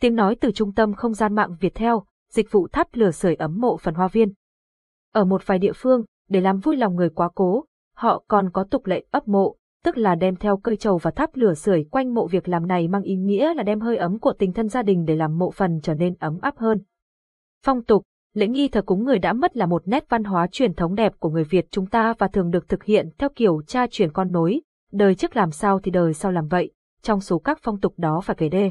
Tiếng nói từ trung tâm không gian mạng Việt Theo, dịch vụ thắp lửa sưởi ấm mộ phần hoa viên. Ở một vài địa phương, để làm vui lòng người quá cố, họ còn có tục lệ ấp mộ, tức là đem theo cây trầu và thắp lửa sưởi quanh mộ việc làm này mang ý nghĩa là đem hơi ấm của tình thân gia đình để làm mộ phần trở nên ấm áp hơn. Phong tục, lễ nghi thờ cúng người đã mất là một nét văn hóa truyền thống đẹp của người Việt chúng ta và thường được thực hiện theo kiểu cha truyền con nối, đời trước làm sao thì đời sau làm vậy, trong số các phong tục đó phải kể đê.